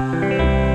He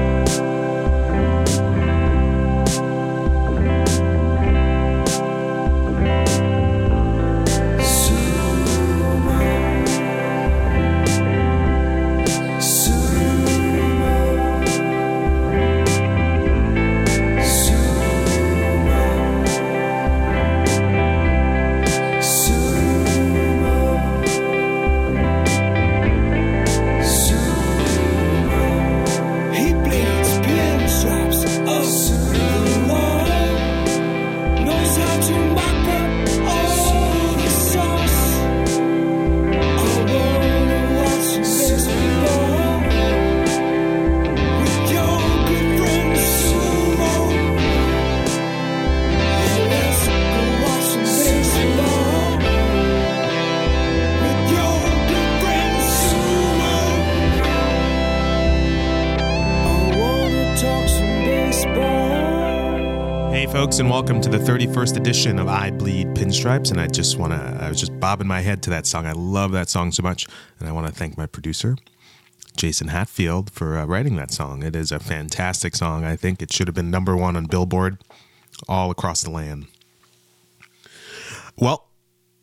welcome to the 31st edition of I Bleed Pinstripes. And I just want to, I was just bobbing my head to that song. I love that song so much. And I want to thank my producer, Jason Hatfield, for uh, writing that song. It is a fantastic song. I think it should have been number one on Billboard all across the land. Well,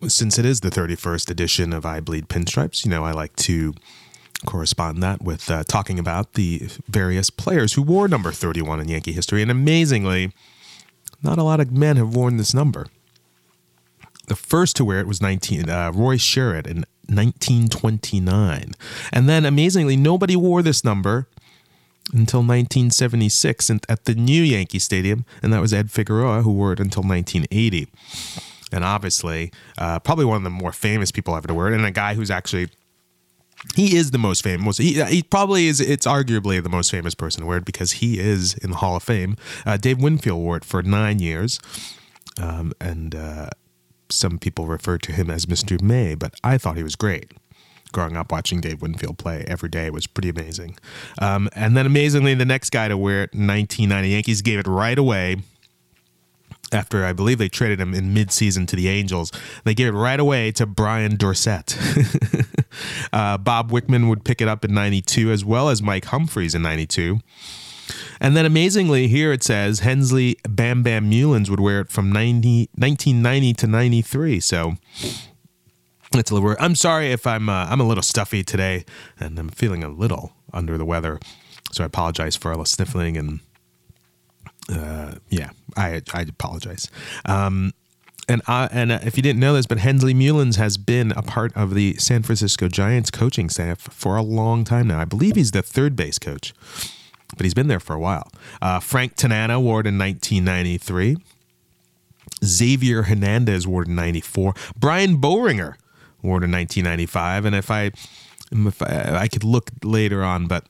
since it is the 31st edition of I Bleed Pinstripes, you know, I like to correspond that with uh, talking about the various players who wore number 31 in Yankee history. And amazingly, not a lot of men have worn this number. The first to wear it was 19, uh, Roy Sherid in 1929. And then amazingly, nobody wore this number until 1976 at the new Yankee Stadium, and that was Ed Figueroa, who wore it until 1980. And obviously, uh, probably one of the more famous people ever to wear it, and a guy who's actually he is the most famous. He, he probably is. It's arguably the most famous person it because he is in the Hall of Fame. Uh, Dave Winfield wore it for nine years, um, and uh, some people refer to him as Mr. May, but I thought he was great. Growing up watching Dave Winfield play every day was pretty amazing. Um, and then amazingly, the next guy to wear it, 1990, Yankees gave it right away after I believe they traded him in midseason to the Angels. They gave it right away to Brian Dorsett. uh, Bob Wickman would pick it up in 92, as well as Mike Humphreys in 92. And then amazingly, here it says Hensley Bam Bam Meulens would wear it from 90, 1990 to 93. So it's a little. I'm sorry if I'm uh, I'm a little stuffy today, and I'm feeling a little under the weather. So I apologize for all the sniffling and uh, yeah, I I apologize. Um, and I, and uh, if you didn't know this, but Hensley Meulens has been a part of the San Francisco Giants coaching staff for a long time now. I believe he's the third base coach, but he's been there for a while. Uh, Frank Tanana it in 1993. Xavier Hernandez it in 94. Brian Boehringer wore it in 1995. And if I if I, I could look later on, but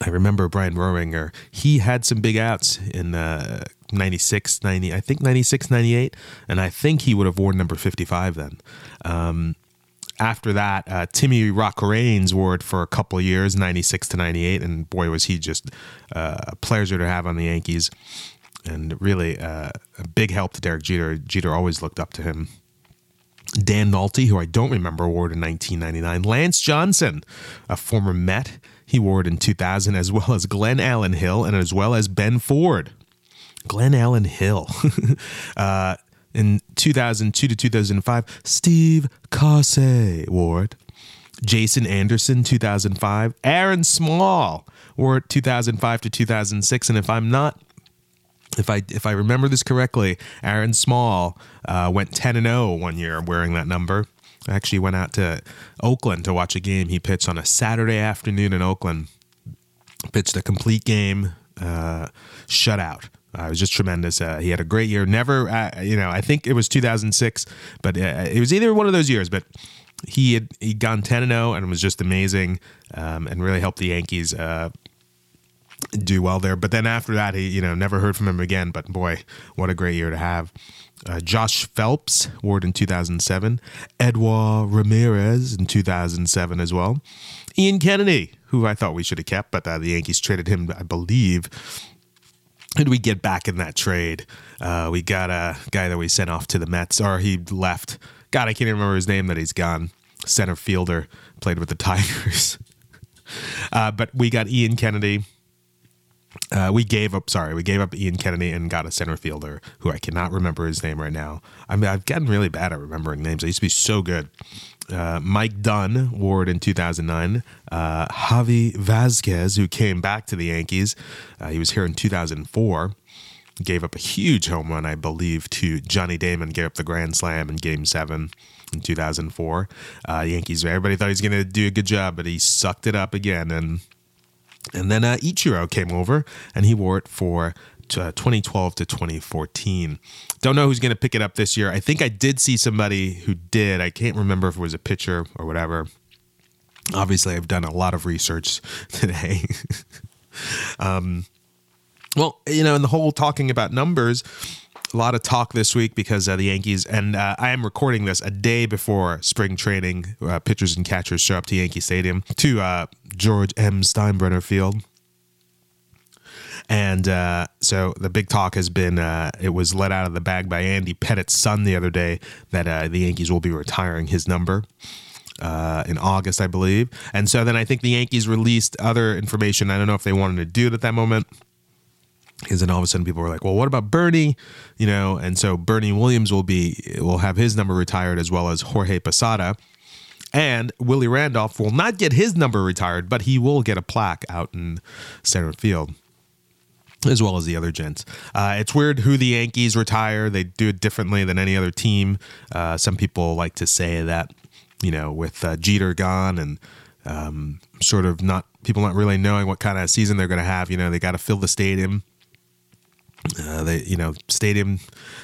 I remember Brian Boehringer. He had some big outs in uh, 96, 90, I think 96, 98. And I think he would have worn number 55 then. Um, after that, uh, Timmy Rock Raines wore it for a couple years, 96 to 98. And boy, was he just uh, a pleasure to have on the Yankees. And really uh, a big help to Derek Jeter. Jeter always looked up to him. Dan Naulty, who I don't remember, wore it in 1999. Lance Johnson, a former Met, he wore it in 2000, as well as Glenallen Hill and as well as Ben Ford. Glenallen Hill. uh, in 2002 to 2005, Steve Karsay Ward. Jason Anderson, 2005. Aaron Small wore it 2005 to 2006. And if I'm not if I if I remember this correctly, Aaron Small uh, went ten and zero one year wearing that number. I actually went out to Oakland to watch a game. He pitched on a Saturday afternoon in Oakland. Pitched a complete game, uh, shutout. Uh, it was just tremendous. Uh, he had a great year. Never, uh, you know, I think it was 2006, but uh, it was either one of those years. But he had he'd gone 10 and 0 and was just amazing, um, and really helped the Yankees uh, do well there. But then after that, he you know never heard from him again. But boy, what a great year to have. Uh, Josh Phelps it in 2007. Edwar Ramirez in 2007 as well. Ian Kennedy, who I thought we should have kept, but the Yankees traded him, I believe. Who did we get back in that trade? Uh, we got a guy that we sent off to the Mets, or he left. God, I can't even remember his name that he's gone. Center fielder, played with the Tigers. Uh, but we got Ian Kennedy. Uh, we gave up. Sorry, we gave up Ian Kennedy and got a center fielder who I cannot remember his name right now. I mean, I've gotten really bad at remembering names. I used to be so good. Uh, Mike Dunn wore it in 2009. Uh, Javi Vazquez, who came back to the Yankees, uh, he was here in 2004. Gave up a huge home run, I believe, to Johnny Damon. Gave up the grand slam in Game Seven in 2004. Uh, Yankees. Everybody thought he was going to do a good job, but he sucked it up again. And and then uh, Ichiro came over, and he wore it for uh, 2012 to 2014. Don't know who's going to pick it up this year. I think I did see somebody who did. I can't remember if it was a pitcher or whatever. Obviously, I've done a lot of research today. um, well, you know, in the whole talking about numbers, a lot of talk this week because uh, the Yankees, and uh, I am recording this a day before spring training. Uh, pitchers and catchers show up to Yankee Stadium to uh, George M. Steinbrenner Field. And uh, so the big talk has been uh, it was let out of the bag by Andy Pettitte's son the other day that the Yankees will be retiring his number. Uh, in August, I believe. And so then I think the Yankees released other information. I don't know if they wanted to do it at that moment because then all of a sudden people were like, well, what about Bernie? You know, and so Bernie Williams will be will have his number retired as well as Jorge Posada. And Willie Randolph will not get his number retired, but he will get a plaque out in center field as well as the other gents. Uh, it's weird who the Yankees retire. They do it differently than any other team. Uh, some people like to say that, you know, with uh, Jeter gone and um, sort of not people not really knowing what kind of season they're going to have, you know, they got to fill the stadium. Uh, they, you know, stadium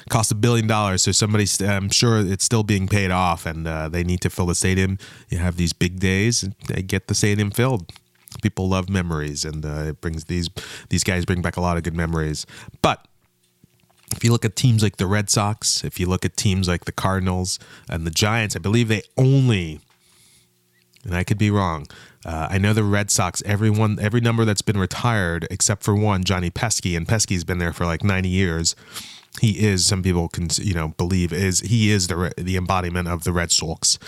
cost a billion dollars, so somebody, I'm sure it's still being paid off, and uh, they need to fill the stadium. You have these big days, and they get the stadium filled. People love memories, and uh, it brings these these guys bring back a lot of good memories. But if you look at teams like the Red Sox, if you look at teams like the Cardinals and the Giants, I believe they only, and I could be wrong, uh, I know the Red Sox, everyone, every number that's been retired except for one, Johnny Pesky, and Pesky's been there for like 90 years. He is, some people can, you know, believe is he is the the embodiment of the Red Sox.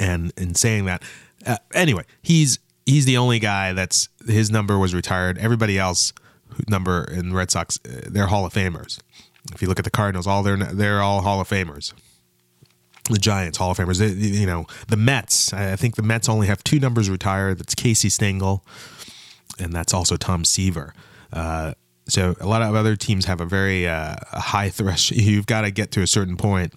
And in saying that, uh, anyway, he's he's the only guy that's his number was retired. Everybody else number in Red Sox, uh, they're Hall of Famers. If you look at the Cardinals, all they're they're all Hall of Famers the Giants Hall of Famers. You know, the Mets. I think the Mets only have two numbers retired. That's Casey Stengel, and that's also Tom Seaver. Uh, so a lot of other teams have a very uh, high threshold. You've got to get to a certain point.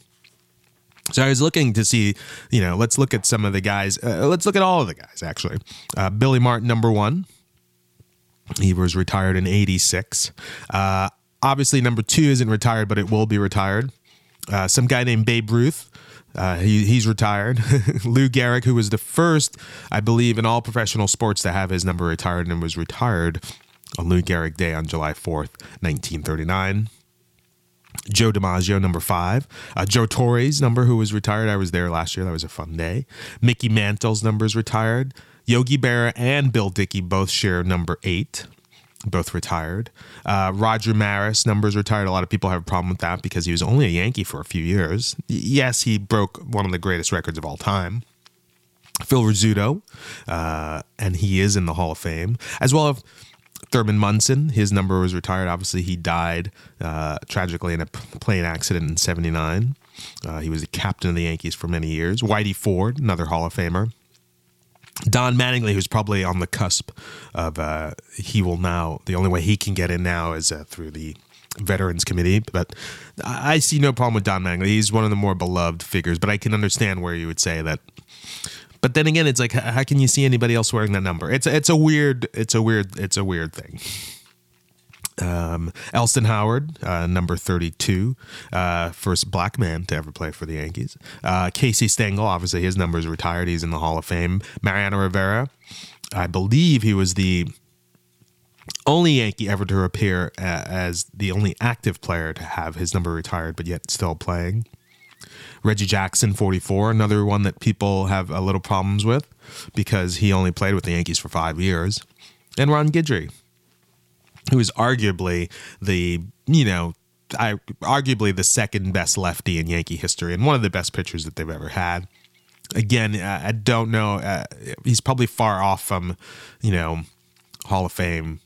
So I was looking to see, you know, let's look at some of the guys. Uh, let's look at all of the guys actually. Uh, Billy Martin, number one. He was retired in '86. Uh, obviously, number two isn't retired, but it will be retired. Uh, some guy named Babe Ruth uh, he, he's retired. Lou Gehrig, who was the first, I believe, in all professional sports to have his number retired and was retired on Lou Gehrig Day on July 4th, 1939. Joe DiMaggio, number five. Uh, Joe Torre's number, who was retired. I was there last year. That was a fun day. Mickey Mantle's number is retired. Yogi Berra and Bill Dickey both share number eight both retired. Uh, Roger Maris, numbers retired. A lot of people have a problem with that because he was only a Yankee for a few years. Yes, he broke one of the greatest records of all time. Phil Rizzuto, uh, and he is in the Hall of Fame, as well as Thurman Munson. His number was retired. Obviously, he died uh, tragically in a plane accident in '79. Uh, he was the captain of the Yankees for many years. Whitey Ford, another Hall of Famer. Don Mattingly, who's probably on the cusp of, uh, he will now, the only way he can get in now is uh, through the Veterans Committee. But I see no problem with Don Mattingly. He's one of the more beloved figures, but I can understand where you would say that. But then again, it's like, how can you see anybody else wearing that number? It's it's a weird, it's a weird, it's a weird thing. Um, Elston Howard, uh, number 32, uh, first black man to ever play for the Yankees. Uh, Casey Stengel, obviously his number is retired. He's in the Hall of Fame. Mariano Rivera, I believe he was the only Yankee ever to appear as the only active player to have his number retired, but yet still playing. Reggie Jackson, 44, another one that people have a little problems with because he only played with the Yankees for five years. And Ron Guidry, who is arguably the you know I arguably the second best lefty in Yankee history and one of the best pitchers that they've ever had. again, I don't know. Uh, he's probably far off from, you know, Hall of Fame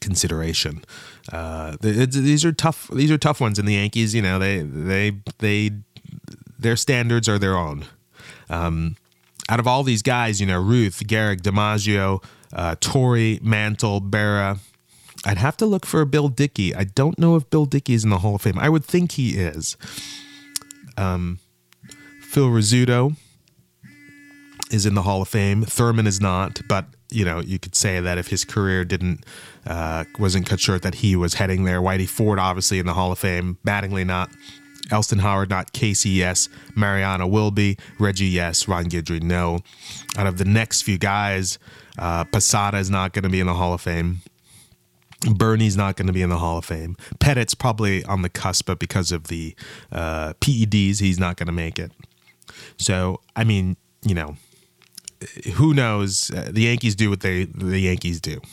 consideration. Uh, these are tough. These are tough ones in the Yankees. You know, they they they their standards are their own. Um, out of all these guys, you know, Ruth, Gehrig, DiMaggio, uh, Torre, Mantle, Berra. I'd have to look for Bill Dickey. I don't know if Bill Dickey is in the Hall of Fame. I would think he is. Um, Phil Rizzuto is in the Hall of Fame. Thurman is not, but you know you could say that if his career didn't uh, wasn't cut short, that he was heading there. Whitey Ford obviously in the Hall of Fame. Mattingly not. Elston Howard not. Casey yes. Mariano will be. Reggie yes. Ron Guidry no. Out of the next few guys, uh, Posada is not going to be in the Hall of Fame. Bernie's not going to be in the Hall of Fame. Pettitte's probably on the cusp, but because of the uh, PEDs, he's not going to make it. So, I mean, you know, who knows? Uh, the Yankees do what they the Yankees do.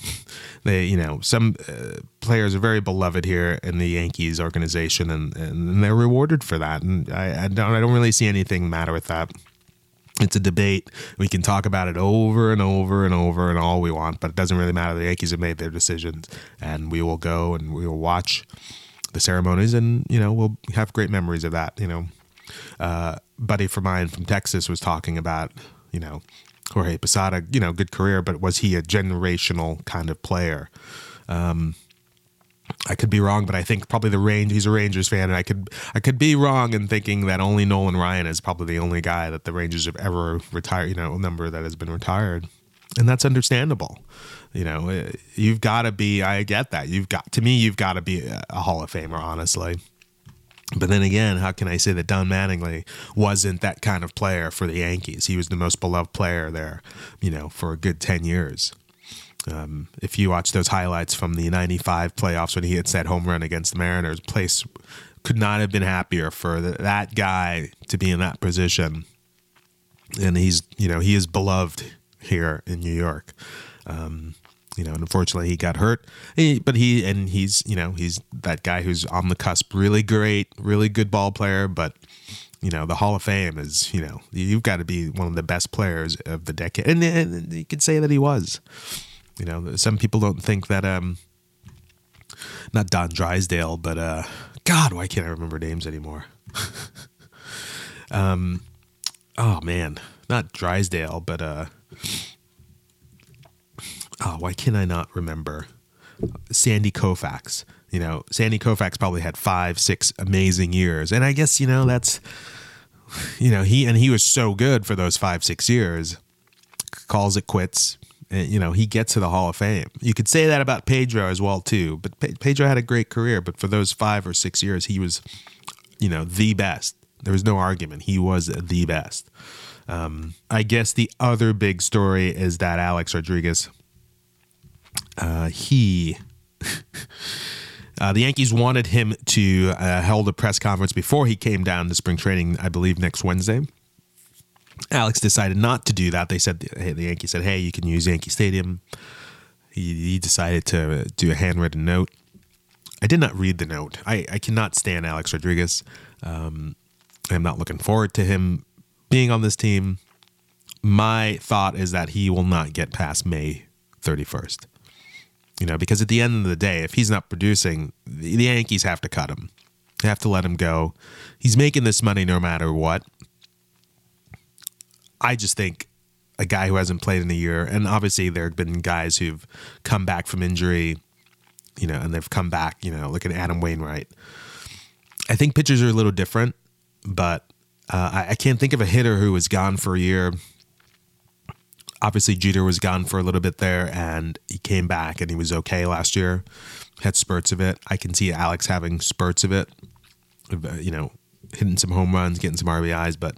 They, you know, some uh, players are very beloved here in the Yankees organization, and, and they're rewarded for that. And I, I don't I don't really see anything matter with that. It's a debate. We can talk about it over and over and over and all we want, but it doesn't really matter. The Yankees have made their decisions, and we will go and we will watch the ceremonies, and you know we'll have great memories of that. You know, uh, buddy for mine from Texas was talking about you know Jorge Posada. You know, good career, but was he a generational kind of player? Um, I could be wrong, but I think probably the range. He's a Rangers fan, and I could I could be wrong in thinking that only Nolan Ryan is probably the only guy that the Rangers have ever retired. You know, a number that has been retired, and that's understandable. You know, eh, you've got to be. I get that. You've got to me. You've got to be a Hall of Famer, honestly. But then again, how can I say that Don Mattingly wasn't that kind of player for the Yankees? He was the most beloved player there, you know, for a good 10 years. Um, if you watch those highlights from the 95 playoffs when he hits that home run against the Mariners, place could not have been happier for the, that guy to be in that position. And he's, you know, he is beloved here in New York. Um, you know, unfortunately he got hurt. He, but he and he's, you know, he's that guy who's on the cusp, really great, really good ball player, but you know, the Hall of Fame is, you know, you've got to be one of the best players of the decade. And, and you could say that he was. You know, some people don't think that um not Don Drysdale, but uh God, why can't I remember names anymore? um oh man, not Drysdale, but uh oh, why can I not remember? Sandy Koufax. You know, Sandy Koufax probably had five, six amazing years. And I guess, you know, that's you know, he and he was so good for those five, six years. Calls it quits, you know, he gets to the Hall of Fame. You could say that about Pedro as well too. But Pedro had a great career, but for those five or six years, he was, you know, the best. There was no argument. He was the best. Um, I guess the other big story is that Alex Rodriguez, uh, he. Uh, the Yankees wanted him to uh, hold a press conference before he came down to spring training, I believe, next Wednesday. Alex decided not to do that. They said, hey, the Yankees said, hey, you can use Yankee Stadium. He, he decided to do a handwritten note. I did not read the note. I, I cannot stand Alex Rodriguez. Um, I'm not looking forward to him being on this team. My thought is that he will not get past May 31st. You know, because at the end of the day, if he's not producing, the, Yankees have to cut him. They have to let him go. He's making this money no matter what. I just think a guy who hasn't played in a year, and obviously there have been guys who've come back from injury, you know, and they've come back, you know, look at Adam Wainwright. I think pitchers are a little different, but uh, I, I can't think of a hitter who was gone for a year. Obviously, Jeter was gone for a little bit there, and he came back and he was okay last year. Had spurts of it. I can see Alex having spurts of it. You know, hitting some home runs, getting some RBIs, but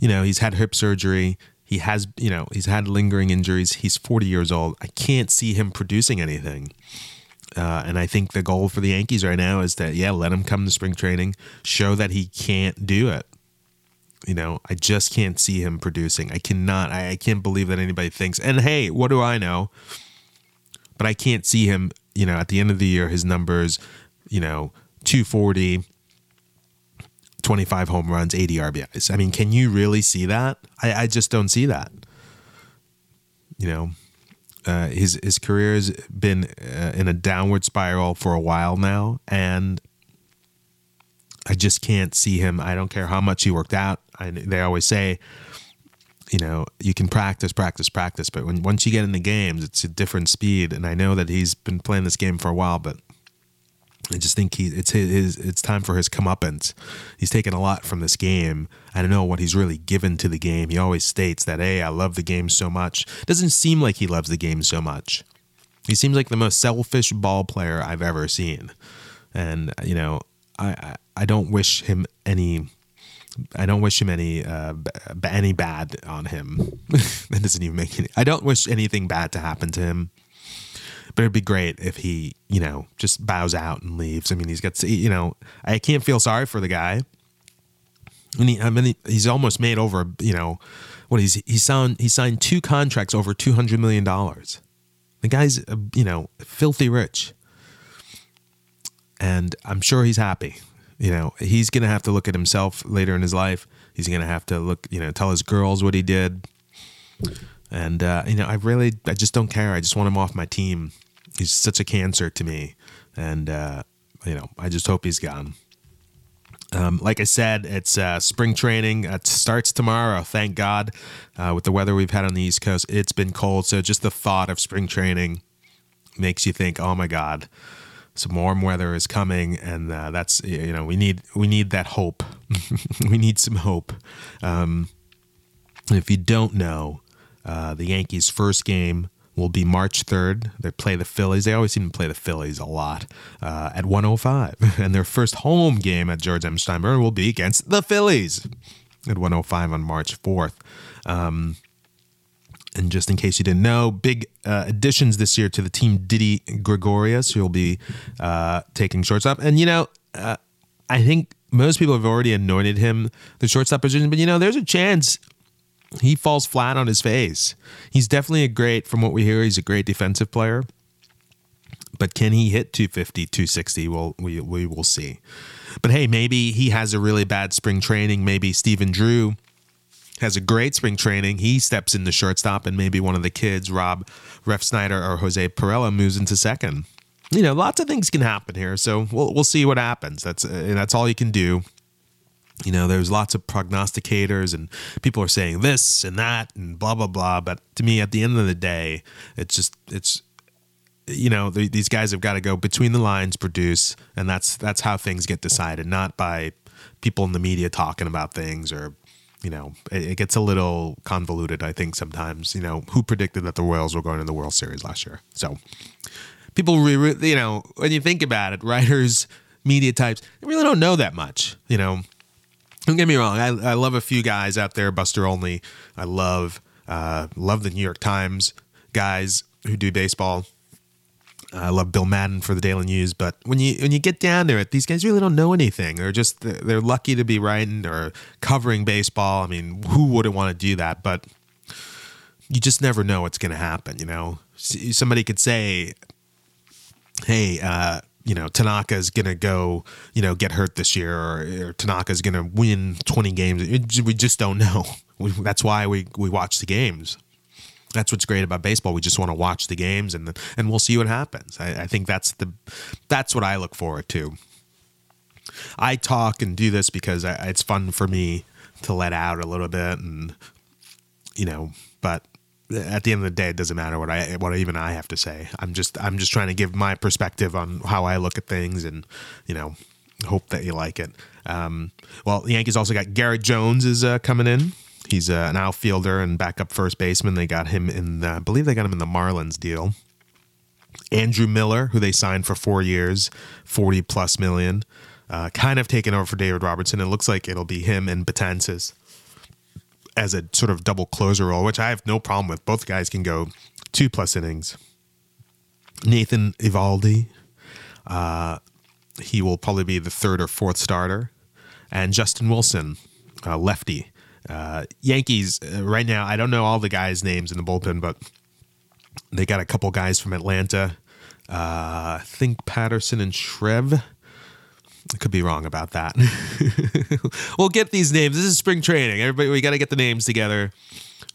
you know, he's had hip surgery. He has, you know, he's had lingering injuries. He's 40 years old. I can't see him producing anything. Uh, and I think the goal for the Yankees right now is that, yeah, let him come to spring training, show that he can't do it. You know, I just can't see him producing. I cannot, I, I can't believe that anybody thinks, and hey, what do I know? But I can't see him, you know, at the end of the year, his numbers, you know, 240, 25 home runs, 80 RBIs. I mean, can you really see that? I, I just don't see that. You know, uh, his his career has been uh, in a downward spiral for a while now, and I just can't see him. I don't care how much he worked out. I, they always say, you know, you can practice, practice, practice, but when once you get in the games, it's a different speed. And I know that he's been playing this game for a while, but I just think he it's his, his it's time for his comeuppance. He's taken a lot from this game. I don't know what he's really given to the game. He always states that, hey, I love the game so much. Doesn't seem like he loves the game so much. He seems like the most selfish ball player I've ever seen. And you know, I I, I don't wish him any I don't wish him any uh, b- any bad on him. that doesn't even make any. I don't wish anything bad to happen to him. But it'd be great if he, you know, just bows out and leaves. I mean, he's got, to, you know, I can't feel sorry for the guy. I mean, I mean, he's almost made over, you know, what he's he signed he signed two contracts over two hundred million dollars. The guy's, you know, filthy rich, and I'm sure he's happy. You know, he's gonna have to look at himself later in his life. He's gonna have to look, you know, tell his girls what he did. And uh, you know, I really, I just don't care. I just want him off my team. He's such a cancer to me, and uh, you know, I just hope he's gone. Um, like I said, it's uh, spring training. It starts tomorrow. Thank God. Uh, with the weather we've had on the East Coast, it's been cold. So just the thought of spring training makes you think, "Oh my God, some warm weather is coming," and uh, that's you know we need we need that hope. we need some hope. Um, if you don't know, uh, the Yankees' first game will be March 3rd. They play the Phillies. They always seem to play the Phillies a lot uh, at 105. And their first home game at George M. Steinbrenner will be against the Phillies at 105 on March 4th. Um, and just in case you didn't know, big uh, additions this year to the team Didi Gregorius, who will be uh, taking shortstop. And, you know, uh, I think most people have already anointed him the shortstop position, but, you know, there's a chance he falls flat on his face. He's definitely a great, from what we hear, he's a great defensive player. But can he hit 250, 260? Well, we, we will see. But hey, maybe he has a really bad spring training. Maybe Stephen Drew has a great spring training. He steps into shortstop, and maybe one of the kids, Rob Refsnyder or Jose Pirela, moves into second. You know, lots of things can happen here. So we'll, we'll see what happens. That's, uh, that's all you can do you know, there's lots of prognosticators and people are saying this and that and blah blah blah. But to me, at the end of the day, it's just it's you know the, these guys have got to go between the lines, produce, and that's that's how things get decided, not by people in the media talking about things or you know it, it gets a little convoluted. I think sometimes you know who predicted that the Royals were going to the World Series last year, so people re- you know when you think about it, writers, media types, they really don't know that much, you know don't get me wrong. I, I love a few guys out there, Buster Olney. I love uh, love the New York Times guys who do baseball. I love Bill Madden for the Daily News, but when you when you get down to it, these guys really don't know anything. They're just they're lucky to be writing or covering baseball. I mean, who wouldn't want to do that? But you just never know what's going to happen. You know, somebody could say, "Hey, uh, you know Tanaka's gonna go, you know, get hurt this year, or, or Tanaka's gonna win twenty games. It, we just don't know. We, that's why we we watch the games. That's what's great about baseball. We just want to watch the games, and and we'll see what happens. I, I think that's the that's what I look forward to. I talk and do this because I, it's fun for me to let out a little bit, and you know, but at the end of the day, it doesn't matter what I what even I have to say. I'm just I'm just trying to give my perspective on how I look at things, and you know, hope that you like it. Um, well, the Yankees also got Garrett Jones is uh, coming in. He's uh, an outfielder and backup first baseman. They got him in, the, I believe they got him in the Marlins deal. Andrew Miller, who they signed for four years, forty plus million, uh, kind of taken over for David Robertson. It looks like it'll be him and Betances as a sort of double closer role, which I have no problem with. Both guys can go two plus innings. Nathan Eovaldi, uh, he will probably be the third or fourth starter, and Justin Wilson, uh, lefty. Uh, Yankees uh, right now. I don't know all the guys' names in the bullpen, but they got a couple guys from Atlanta. Uh, I think Patterson and Shreve. I could be wrong about that. we'll get these names. This is spring training. Everybody, we got to get the names together,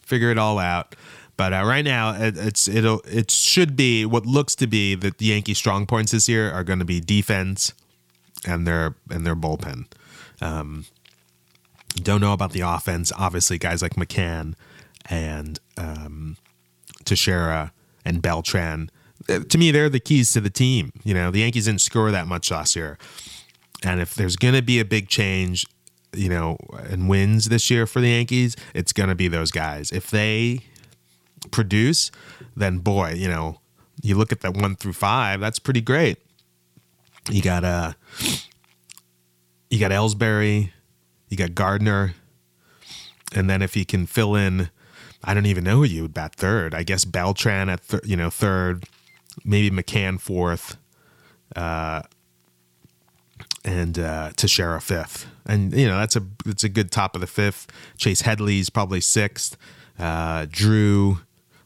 figure it all out. But uh, right now, it, it's it'll it should be what looks to be that the Yankee strong points this year are going to be defense and their and their bullpen. Um, don't know about the offense. Obviously, guys like McCann and um, Teixeira and Beltran. uh, To me, they're the keys to the team. You know, the Yankees didn't score that much last year, and if there's going to be a big change, you know, and wins this year for the Yankees, it's going to be those guys. If they produce, then boy, you know, you look at that one through five, that's pretty great. You got uh you got Ellsbury, you got Gardner, and then if he can fill in, I don't even know who you would bat third. I guess Beltran at you know third, maybe McCann fourth, uh, and uh, Teixeira fifth, and you know that's a that's a good top of the fifth. Chase Headley's probably sixth. Uh, Drew,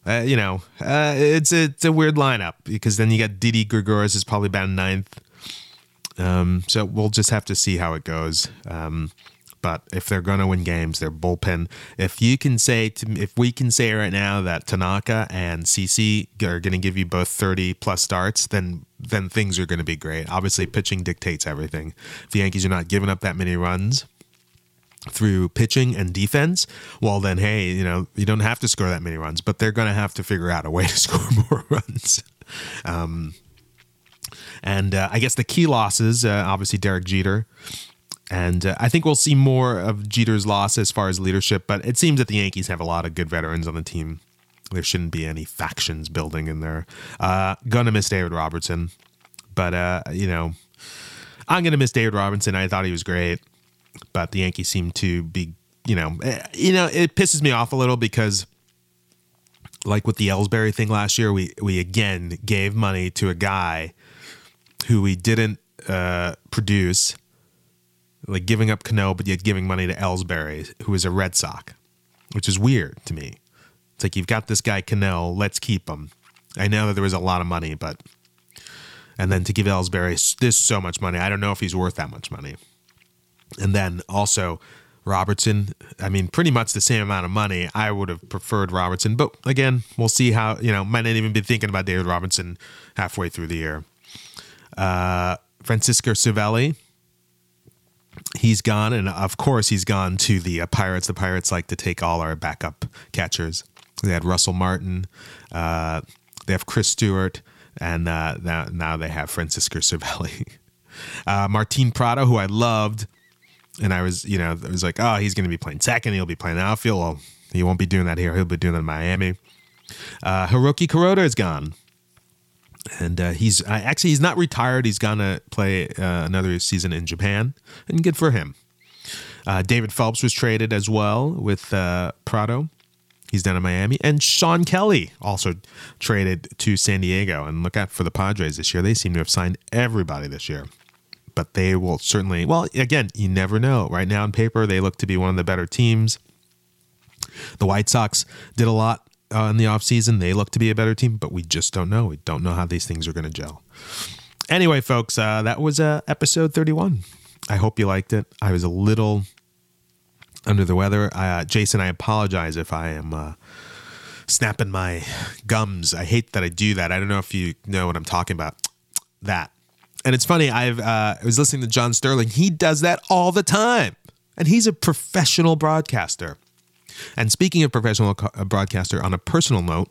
uh, you know, uh, it's a, it's a weird lineup because then you got Didi Gregorius is probably about ninth. Um, so we'll just have to see how it goes. Um, but if they're going to win games, their bullpen. If you can say to if we can say right now that Tanaka and CC are going to give you both thirty plus starts, then then things are going to be great. Obviously, pitching dictates everything. If the Yankees are not giving up that many runs through pitching and defense, well then hey, you know you don't have to score that many runs, but they're going to have to figure out a way to score more runs. Um, and uh, I guess the key losses, uh, obviously Derek Jeter. And uh, I think we'll see more of Jeter's loss as far as leadership, but it seems that the Yankees have a lot of good veterans on the team. There shouldn't be any factions building in there. Uh, gonna miss David Robertson, but uh, you know, I'm gonna miss David Robertson. I thought he was great, but the Yankees seem to be, you know, eh, you know, it pisses me off a little because like with the Ellsbury thing last year, we we again gave money to a guy who we didn't uh, produce, like giving up Cano, but yet giving money to Ellsbury, who is a Red Sox, which is weird to me. It's like you've got this guy Cano, let's keep him. I know that there was a lot of money, but and then to give Ellsbury this so much money, I don't know if he's worth that much money. And then also Robertson, I mean, pretty much the same amount of money. I would have preferred Robertson, but again, we'll see how you know. Might not even be thinking about David Robinson halfway through the year. Uh, Francisco Cervelli, he's gone, and of course he's gone to the uh, Pirates. The Pirates like to take all our backup catchers. They had Russell Martin, uh, they have Chris Stewart, and uh, now now they have Francisco Cervelli. Uh, Martin Prado, who I loved, and I was, you know, I was like, oh, he's going to be playing second. He'll be playing outfield. Well, he won't be doing that here. He'll be doing that in Miami. Uh, Hiroki Kuroda is gone and uh, he's uh, actually he's not retired. He's gonna play uh, another season in Japan, and good for him. Uh, David Phelps was traded as well with uh, Prado. He's down in Miami, and Shawn Kelley also traded to San Diego. And look out for the Padres this year; they seem to have signed everybody this year. But they will certainly. Well, again, you never know. Right now, on paper, they look to be one of the better teams. The White Sox did a lot uh, in the offseason. They look to be a better team, but we just don't know. We don't know how these things are going to gel. Anyway, folks, uh, that was uh, episode 31. I hope you liked it. I was a little under the weather. Uh, Jason, I apologize if I am uh, snapping my gums. I hate that I do that. I don't know if you know what I'm talking about. That. And it's funny, I've uh, I was listening to John Sterling. He does that all the time. And he's a professional broadcaster. And speaking of professional uh, broadcaster, on a personal note,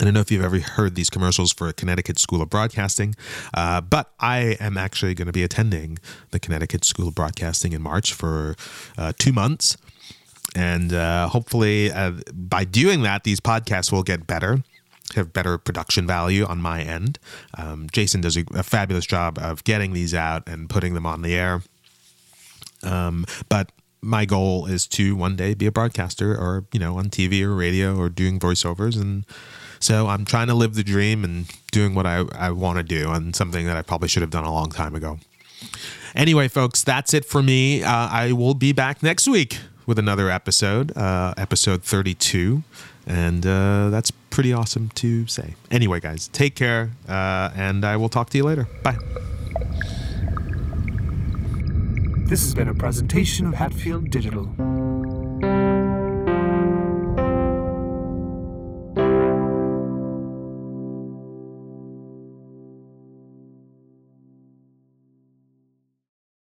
I don't know if you've ever heard these commercials for Connecticut School of Broadcasting, uh, but I am actually going to be attending the Connecticut School of Broadcasting in March for uh, two months. And uh, hopefully, uh, by doing that, these podcasts will get better, have better production value on my end. Um, Jason does a, a fabulous job of getting these out and putting them on the air. Um, but my goal is to one day be a broadcaster or, you know, on TV or radio or doing voiceovers. And so I'm trying to live the dream and doing what I, I want to do and something that I probably should have done a long time ago. Anyway, folks, that's it for me. Uh, I will be back next week with another episode, uh, episode 32. And uh, that's pretty awesome to say. Anyway, guys, take care, uh, and I will talk to you later. Bye. This has been a presentation of Hatfield Digital.